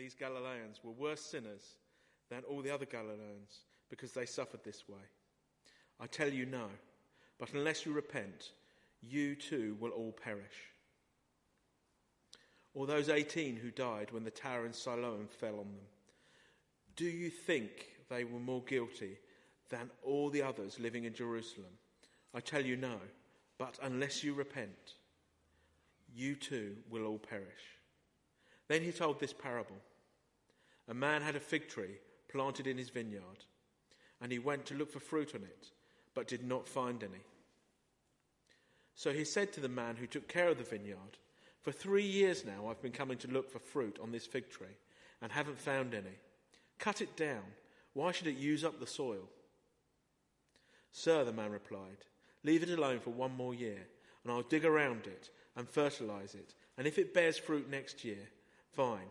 these Galileans were worse sinners than all the other Galileans because they suffered this way? I tell you no, but unless you repent, you too will all perish. Or those 18 who died when the tower in Siloam fell on them. Do you think they were more guilty than all the others living in Jerusalem? I tell you no, but unless you repent, you too will all perish. Then he told this parable A man had a fig tree planted in his vineyard, and he went to look for fruit on it, but did not find any. So he said to the man who took care of the vineyard, For three years now I've been coming to look for fruit on this fig tree, and haven't found any. Cut it down. Why should it use up the soil? Sir, the man replied, Leave it alone for one more year, and I'll dig around it and fertilize it, and if it bears fruit next year, fine.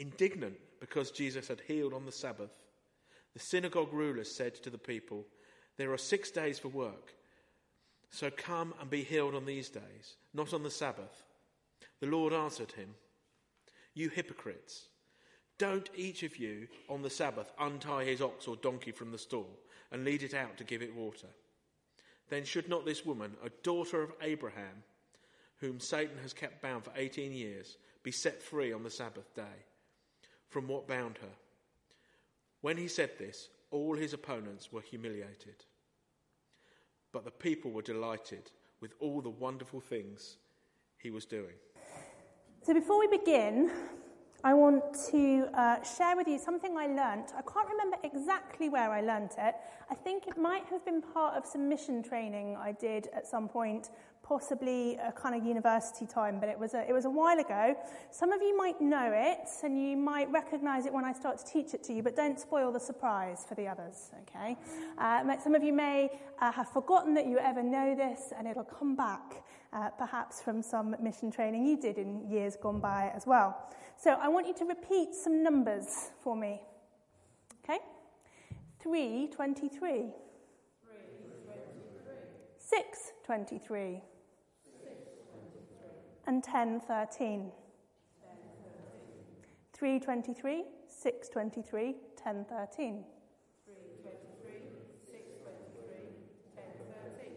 Indignant because Jesus had healed on the Sabbath, the synagogue rulers said to the people, There are six days for work, so come and be healed on these days, not on the Sabbath. The Lord answered him, You hypocrites, don't each of you on the Sabbath untie his ox or donkey from the stall and lead it out to give it water. Then should not this woman, a daughter of Abraham, whom Satan has kept bound for 18 years, be set free on the Sabbath day from what bound her? When he said this, all his opponents were humiliated. But the people were delighted with all the wonderful things he was doing. So before we begin, I want to uh, share with you something I learnt. I can't remember exactly where I learnt it. I think it might have been part of some mission training I did at some point possibly a kind of university time, but it was a, it was a while ago. Some of you might know it, and you might recognize it when I start to teach it to you, but don't spoil the surprise for the others, okay? Uh, some of you may uh, have forgotten that you ever know this, and it'll come back uh, perhaps from some mission training you did in years gone by as well. So I want you to repeat some numbers for me, okay? 323. 623 and 1013. 323, 623, 1013.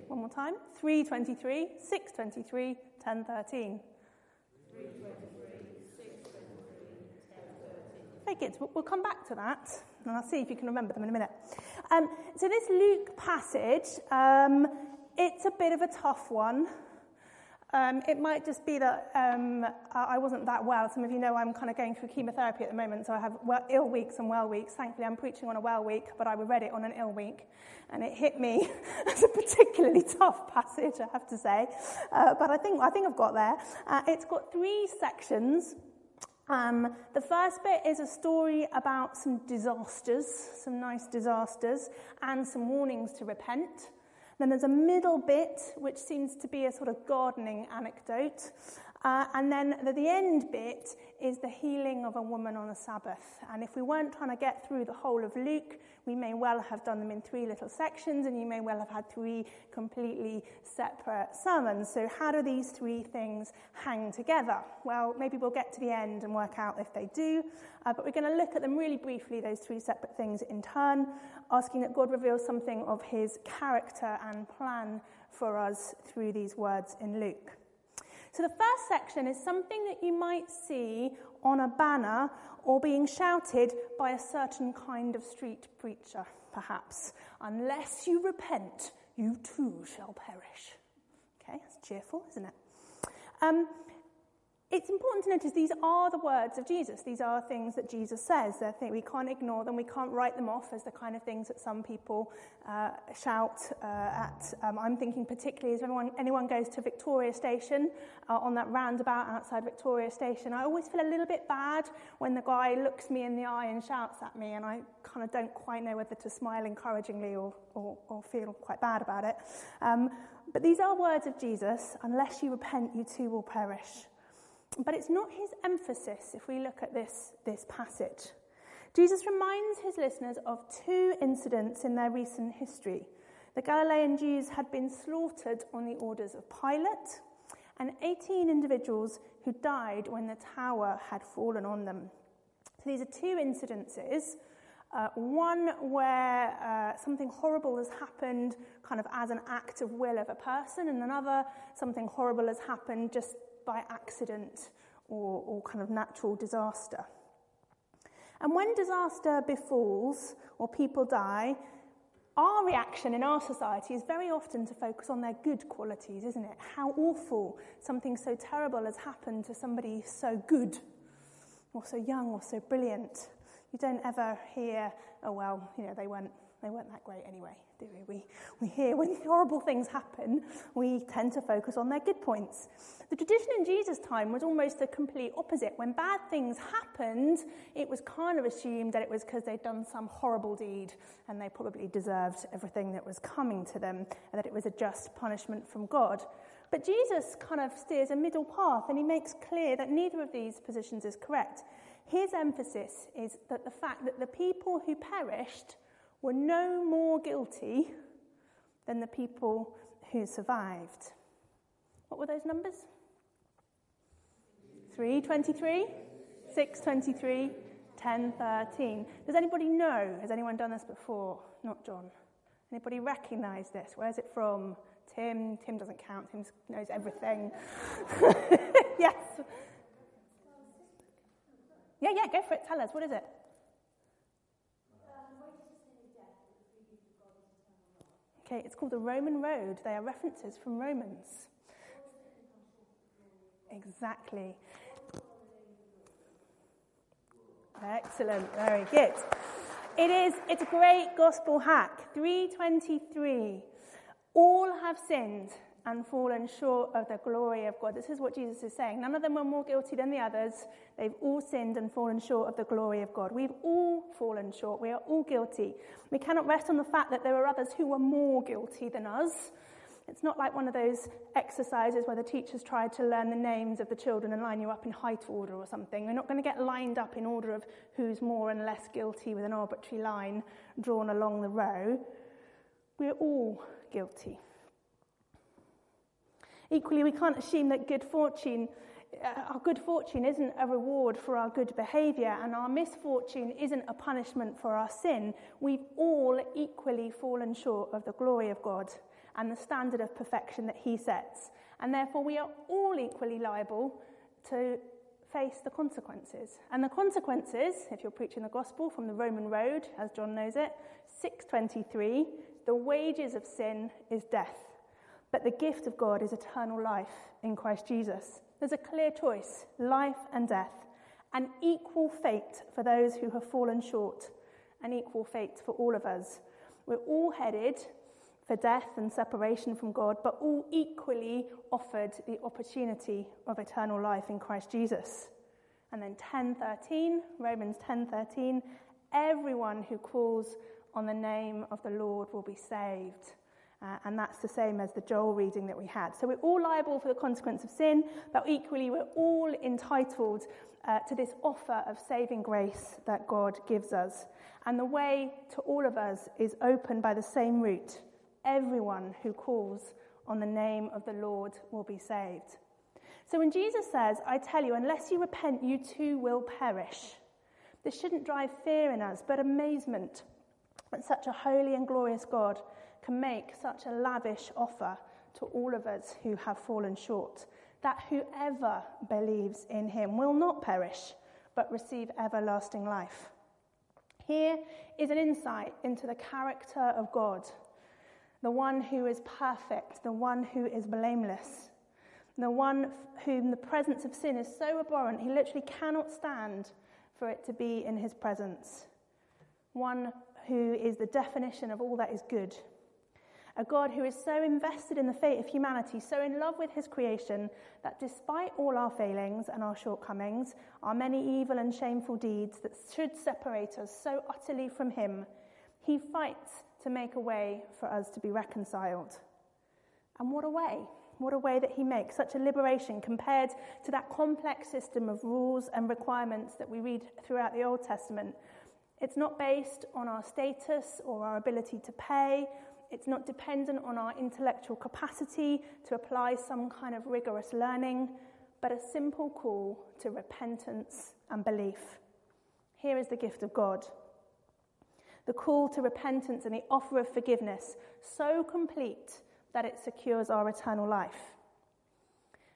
One more time. 323, 623, 1013. Very good. We'll come back to that, and I'll see if you can remember them in a minute. Um, so this Luke passage, um, it's a bit of a tough one. Um, it might just be that um, I wasn't that well. Some of you know I'm kind of going through chemotherapy at the moment, so I have well, ill weeks and well weeks. Thankfully, I'm preaching on a well week, but I read it on an ill week, and it hit me as a particularly tough passage, I have to say. Uh, but I think I think I've got there. Uh, it's got three sections. Um, the first bit is a story about some disasters, some nice disasters, and some warnings to repent. Then there's a middle bit, which seems to be a sort of gardening anecdote. Uh, and then the, the end bit is the healing of a woman on the Sabbath. And if we weren't trying to get through the whole of Luke, we may well have done them in three little sections, and you may well have had three completely separate sermons. So, how do these three things hang together? Well, maybe we'll get to the end and work out if they do. Uh, but we're going to look at them really briefly, those three separate things in turn, asking that God reveals something of his character and plan for us through these words in Luke. So the first section is something that you might see on a banner or being shouted by a certain kind of street preacher, perhaps. Unless you repent, you too shall perish. Okay, that's cheerful, isn't it? Um, it's important to notice these are the words of Jesus. These are things that Jesus says. We can't ignore them. We can't write them off as the kind of things that some people uh, shout uh, at. Um, I'm thinking particularly as anyone, anyone goes to Victoria Station uh, on that roundabout outside Victoria Station, I always feel a little bit bad when the guy looks me in the eye and shouts at me, and I kind of don't quite know whether to smile encouragingly or, or, or feel quite bad about it. Um, but these are words of Jesus. Unless you repent, you too will perish. But it's not his emphasis if we look at this, this passage. Jesus reminds his listeners of two incidents in their recent history. The Galilean Jews had been slaughtered on the orders of Pilate, and 18 individuals who died when the tower had fallen on them. So these are two incidences. Uh, one where uh, something horrible has happened kind of as an act of will of a person, and another, something horrible has happened just by accident or, or kind of natural disaster. And when disaster befalls or people die, our reaction in our society is very often to focus on their good qualities, isn't it? How awful something so terrible has happened to somebody so good, or so young, or so brilliant. You don't ever hear, oh, well, you know, they weren't, they weren't that great anyway do we? we? We hear when horrible things happen, we tend to focus on their good points. The tradition in Jesus' time was almost the complete opposite. When bad things happened, it was kind of assumed that it was because they'd done some horrible deed and they probably deserved everything that was coming to them and that it was a just punishment from God. But Jesus kind of steers a middle path and he makes clear that neither of these positions is correct. His emphasis is that the fact that the people who perished were no more guilty than the people who survived. What were those numbers? 323, 623, 1013. Does anybody know? Has anyone done this before? Not John. Anybody recognize this? Where's it from? Tim. Tim doesn't count. Tim knows everything. yes. Yeah, yeah, go for it. Tell us. What is it? Okay, it's called the Roman Road. They are references from Romans. Exactly. Excellent, very good. It is, it's a great gospel hack. 323. All have sinned and fallen short of the glory of God. This is what Jesus is saying. None of them were more guilty than the others. They've all sinned and fallen short of the glory of God. We've all fallen short. We are all guilty. We cannot rest on the fact that there are others who were more guilty than us. It's not like one of those exercises where the teachers try to learn the names of the children and line you up in height order or something. We're not going to get lined up in order of who's more and less guilty with an arbitrary line drawn along the row. We're all guilty. Equally, we can't assume that good fortune, uh, our good fortune isn't a reward for our good behavior, and our misfortune isn't a punishment for our sin. We've all equally fallen short of the glory of God and the standard of perfection that He sets. And therefore, we are all equally liable to face the consequences. And the consequences, if you're preaching the gospel from the Roman road, as John knows it, 623, the wages of sin is death. But the gift of God is eternal life in Christ Jesus. There's a clear choice life and death, an equal fate for those who have fallen short, an equal fate for all of us. We're all headed for death and separation from God, but all equally offered the opportunity of eternal life in Christ Jesus. And then 10:13, Romans 10:13, everyone who calls on the name of the Lord will be saved. Uh, and that's the same as the Joel reading that we had. So we're all liable for the consequence of sin, but equally we're all entitled uh, to this offer of saving grace that God gives us. And the way to all of us is opened by the same route. Everyone who calls on the name of the Lord will be saved. So when Jesus says, I tell you, unless you repent, you too will perish, this shouldn't drive fear in us, but amazement at such a holy and glorious God can make such a lavish offer to all of us who have fallen short, that whoever believes in him will not perish, but receive everlasting life. Here is an insight into the character of God, the one who is perfect, the one who is blameless. the one whom the presence of sin is so abhorrent he literally cannot stand for it to be in his presence. One who is the definition of all that is good. A God who is so invested in the fate of humanity, so in love with his creation, that despite all our failings and our shortcomings, our many evil and shameful deeds that should separate us so utterly from him, he fights to make a way for us to be reconciled. And what a way! What a way that he makes, such a liberation compared to that complex system of rules and requirements that we read throughout the Old Testament. It's not based on our status or our ability to pay. It's not dependent on our intellectual capacity to apply some kind of rigorous learning, but a simple call to repentance and belief. Here is the gift of God. The call to repentance and the offer of forgiveness, so complete that it secures our eternal life.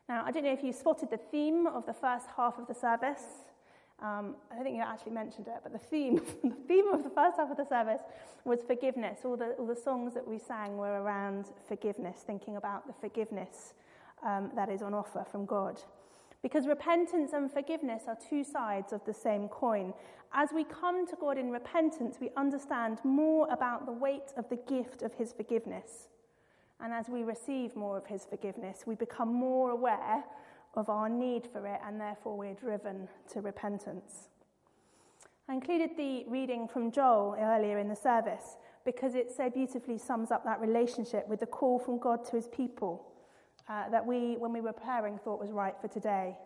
Now, I don't know if you spotted the theme of the first half of the service. Um, I don't think you actually mentioned it, but the theme, the theme of the first half of the service was forgiveness. All the, all the songs that we sang were around forgiveness, thinking about the forgiveness um, that is on offer from God. Because repentance and forgiveness are two sides of the same coin. As we come to God in repentance, we understand more about the weight of the gift of His forgiveness. And as we receive more of his forgiveness, we become more aware of our need for it, and therefore we're driven to repentance. I included the reading from Joel earlier in the service because it so beautifully sums up that relationship with the call from God to his people uh, that we, when we were preparing, thought was right for today.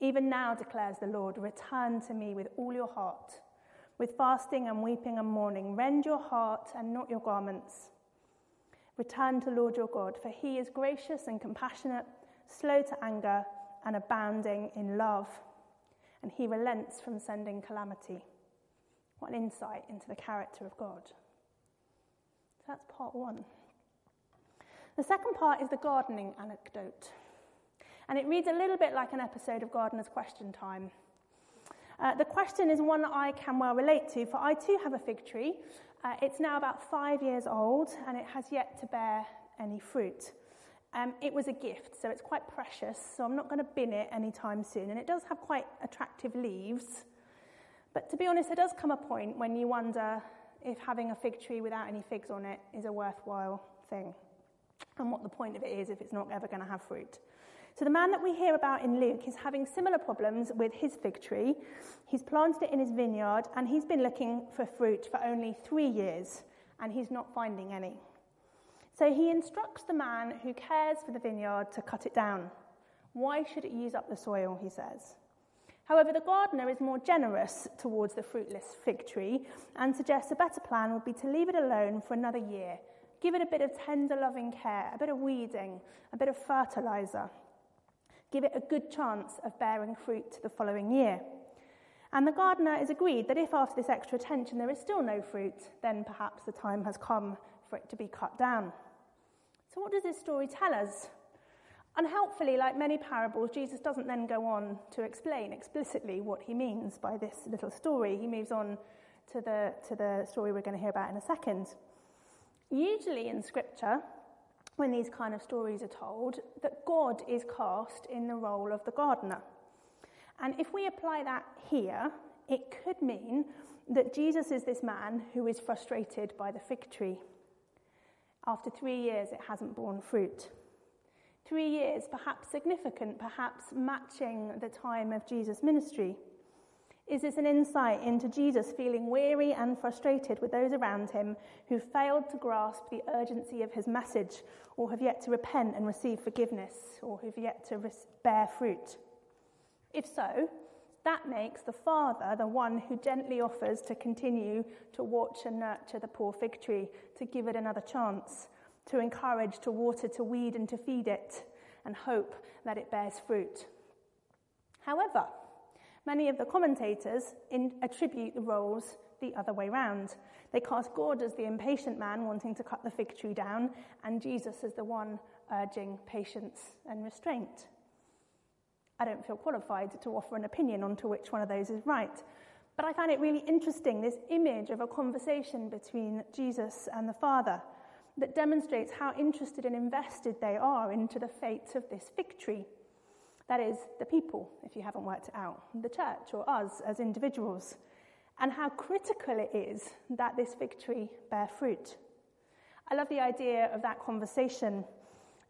Even now, declares the Lord, return to me with all your heart. With fasting and weeping and mourning, rend your heart and not your garments. Return to Lord your God, for he is gracious and compassionate, slow to anger, and abounding in love. And he relents from sending calamity. What an insight into the character of God. So that's part one. The second part is the gardening anecdote. And it reads a little bit like an episode of Gardener's Question Time. Uh, the question is one that I can well relate to, for I too have a fig tree, uh, it's now about five years old and it has yet to bear any fruit. Um, it was a gift, so it's quite precious, so I'm not going to bin it anytime soon. And it does have quite attractive leaves. But to be honest, there does come a point when you wonder if having a fig tree without any figs on it is a worthwhile thing, and what the point of it is if it's not ever going to have fruit. So, the man that we hear about in Luke is having similar problems with his fig tree. He's planted it in his vineyard and he's been looking for fruit for only three years and he's not finding any. So, he instructs the man who cares for the vineyard to cut it down. Why should it use up the soil, he says. However, the gardener is more generous towards the fruitless fig tree and suggests a better plan would be to leave it alone for another year. Give it a bit of tender, loving care, a bit of weeding, a bit of fertilizer give it a good chance of bearing fruit the following year. And the gardener is agreed that if after this extra attention there is still no fruit, then perhaps the time has come for it to be cut down. So, what does this story tell us? Unhelpfully, like many parables, Jesus doesn't then go on to explain explicitly what he means by this little story. He moves on to the, to the story we're going to hear about in a second. Usually in Scripture, when these kind of stories are told, that God is cast in the role of the gardener. And if we apply that here, it could mean that Jesus is this man who is frustrated by the fig tree. After three years, it hasn't borne fruit. Three years, perhaps significant, perhaps matching the time of Jesus' ministry. Is this an insight into Jesus feeling weary and frustrated with those around him who failed to grasp the urgency of his message or have yet to repent and receive forgiveness or who have yet to bear fruit? If so, that makes the Father the one who gently offers to continue to watch and nurture the poor fig tree, to give it another chance, to encourage, to water, to weed, and to feed it, and hope that it bears fruit. However, Many of the commentators in, attribute the roles the other way round. They cast God as the impatient man wanting to cut the fig tree down, and Jesus as the one urging patience and restraint. I don't feel qualified to offer an opinion on to which one of those is right, but I find it really interesting this image of a conversation between Jesus and the Father. that demonstrates how interested and invested they are into the fate of this fig tree. That is, the people, if you haven't worked it out, the church or us as individuals, and how critical it is that this fig tree bear fruit. I love the idea of that conversation,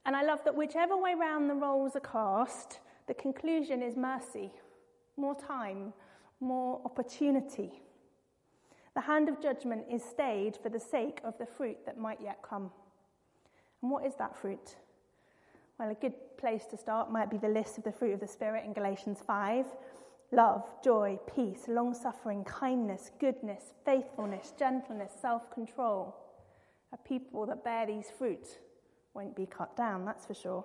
and I love that whichever way round the roles are cast, the conclusion is mercy, more time, more opportunity. The hand of judgment is stayed for the sake of the fruit that might yet come. And what is that fruit? Well, a good place to start might be the list of the fruit of the Spirit in Galatians 5 love, joy, peace, long suffering, kindness, goodness, faithfulness, gentleness, self control. A people that bear these fruit won't be cut down, that's for sure.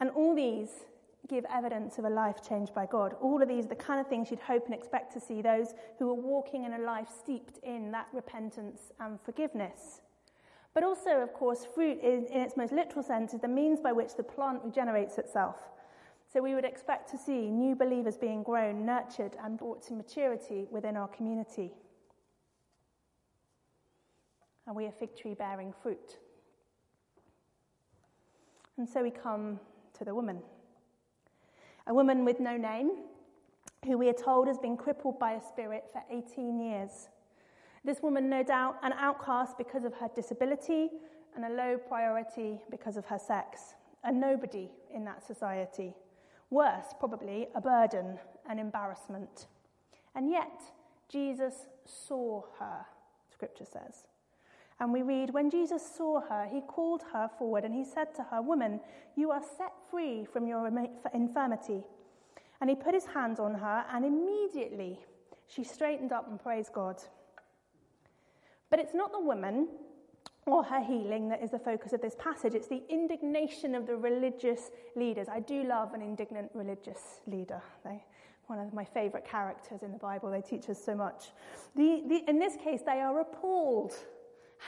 And all these give evidence of a life changed by God. All of these are the kind of things you'd hope and expect to see those who are walking in a life steeped in that repentance and forgiveness. But also, of course, fruit is, in its most literal sense is the means by which the plant regenerates itself. So we would expect to see new believers being grown, nurtured, and brought to maturity within our community. Are we a fig tree bearing fruit? And so we come to the woman. A woman with no name, who we are told has been crippled by a spirit for 18 years. This woman, no doubt, an outcast because of her disability and a low priority because of her sex, a nobody in that society. Worse, probably, a burden, an embarrassment. And yet, Jesus saw her, scripture says. And we read, When Jesus saw her, he called her forward and he said to her, Woman, you are set free from your infirmity. And he put his hand on her, and immediately she straightened up and praised God. But it's not the woman or her healing that is the focus of this passage. It's the indignation of the religious leaders. I do love an indignant religious leader. They, one of my favourite characters in the Bible. They teach us so much. The, the, in this case, they are appalled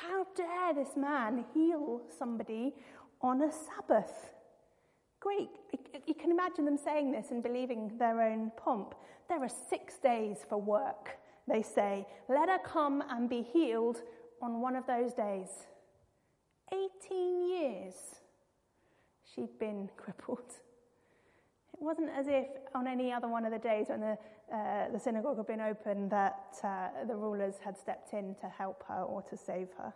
how dare this man heal somebody on a Sabbath? Great. You can imagine them saying this and believing their own pomp. There are six days for work, they say. Let her come and be healed on one of those days. 18 years she'd been crippled. It wasn't as if on any other one of the days when the, uh, the synagogue had been open that uh, the rulers had stepped in to help her or to save her.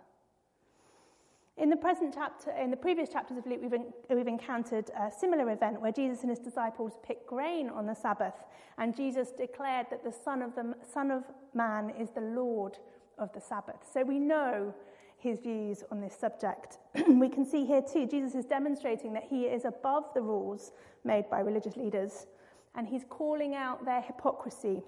In the present chapter, in the previous chapters of Luke, we've, we've encountered a similar event where Jesus and his disciples picked grain on the Sabbath, and Jesus declared that the Son of, the Son of Man is the Lord of the Sabbath. So we know his views on this subject. we can see here too, Jesus is demonstrating that he is above the rules made by religious leaders, and he's calling out their hypocrisy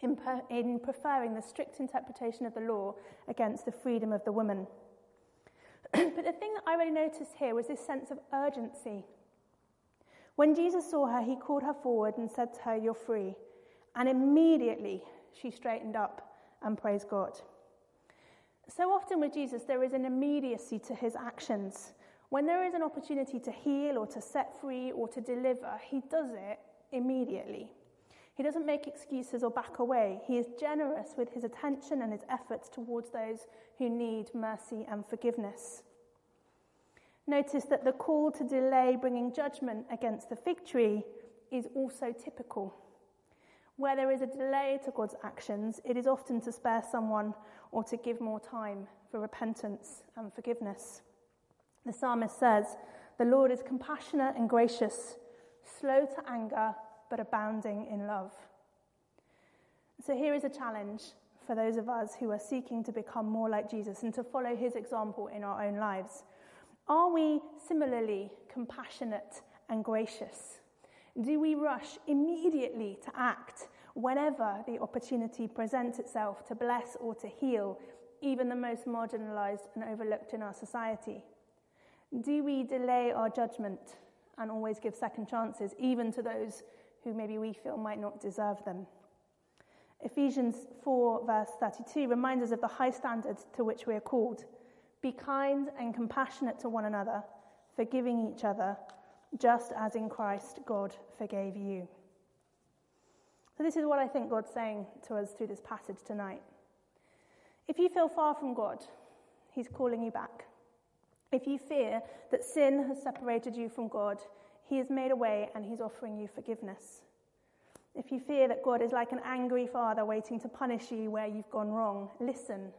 in, per, in preferring the strict interpretation of the law against the freedom of the woman. but the thing that I really noticed here was this sense of urgency. When Jesus saw her, he called her forward and said to her, You're free. And immediately she straightened up and praised God. So often with Jesus, there is an immediacy to his actions. When there is an opportunity to heal or to set free or to deliver, he does it immediately. He doesn't make excuses or back away. He is generous with his attention and his efforts towards those who need mercy and forgiveness. Notice that the call to delay bringing judgment against the fig tree is also typical. Where there is a delay to God's actions, it is often to spare someone or to give more time for repentance and forgiveness. The psalmist says, The Lord is compassionate and gracious, slow to anger, but abounding in love. So here is a challenge for those of us who are seeking to become more like Jesus and to follow his example in our own lives. Are we similarly compassionate and gracious? Do we rush immediately to act whenever the opportunity presents itself to bless or to heal even the most marginalized and overlooked in our society? Do we delay our judgment and always give second chances, even to those who maybe we feel might not deserve them? Ephesians 4, verse 32, reminds us of the high standards to which we are called. Be kind and compassionate to one another, forgiving each other just as in Christ God forgave you. So, this is what I think God's saying to us through this passage tonight. If you feel far from God, He's calling you back. If you fear that sin has separated you from God, He has made a way and He's offering you forgiveness. If you fear that God is like an angry father waiting to punish you where you've gone wrong, listen.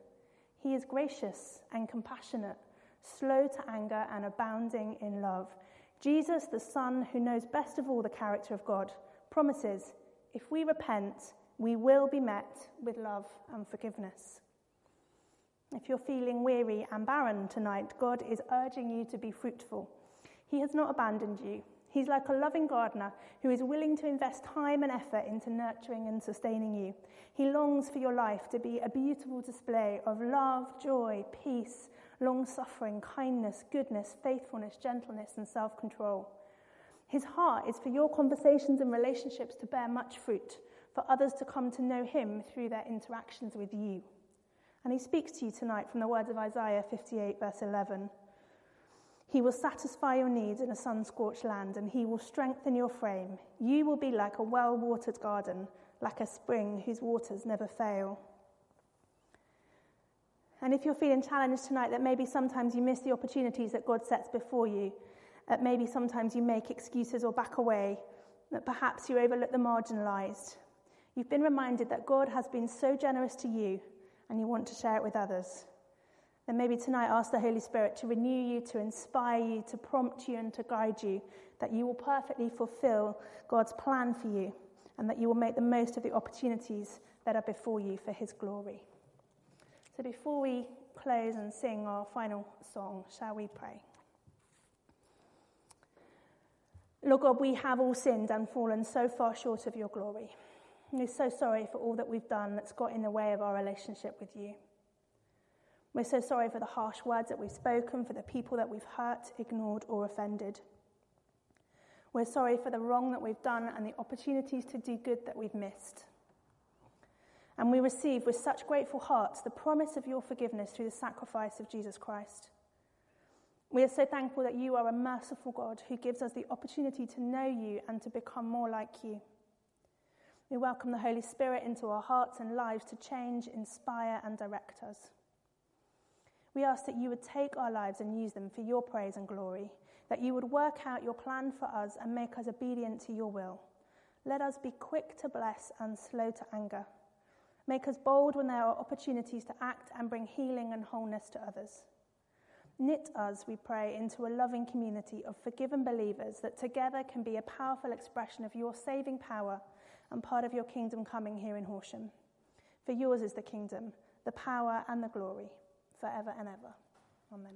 He is gracious and compassionate, slow to anger and abounding in love. Jesus, the Son, who knows best of all the character of God, promises if we repent, we will be met with love and forgiveness. If you're feeling weary and barren tonight, God is urging you to be fruitful. He has not abandoned you. He's like a loving gardener who is willing to invest time and effort into nurturing and sustaining you. He longs for your life to be a beautiful display of love, joy, peace, long suffering, kindness, goodness, faithfulness, gentleness, and self control. His heart is for your conversations and relationships to bear much fruit, for others to come to know Him through their interactions with you. And He speaks to you tonight from the words of Isaiah 58, verse 11. He will satisfy your needs in a sun scorched land, and He will strengthen your frame. You will be like a well watered garden, like a spring whose waters never fail. And if you're feeling challenged tonight, that maybe sometimes you miss the opportunities that God sets before you, that maybe sometimes you make excuses or back away, that perhaps you overlook the marginalized, you've been reminded that God has been so generous to you and you want to share it with others then maybe tonight ask the Holy Spirit to renew you, to inspire you, to prompt you, and to guide you, that you will perfectly fulfill God's plan for you, and that you will make the most of the opportunities that are before you for His glory. So before we close and sing our final song, shall we pray? Lord God, we have all sinned and fallen so far short of your glory. We're so sorry for all that we've done that's got in the way of our relationship with you. We're so sorry for the harsh words that we've spoken, for the people that we've hurt, ignored, or offended. We're sorry for the wrong that we've done and the opportunities to do good that we've missed. And we receive with such grateful hearts the promise of your forgiveness through the sacrifice of Jesus Christ. We are so thankful that you are a merciful God who gives us the opportunity to know you and to become more like you. We welcome the Holy Spirit into our hearts and lives to change, inspire, and direct us. We ask that you would take our lives and use them for your praise and glory, that you would work out your plan for us and make us obedient to your will. Let us be quick to bless and slow to anger. Make us bold when there are opportunities to act and bring healing and wholeness to others. Knit us, we pray, into a loving community of forgiven believers that together can be a powerful expression of your saving power and part of your kingdom coming here in Horsham. For yours is the kingdom, the power, and the glory forever and ever. Amen.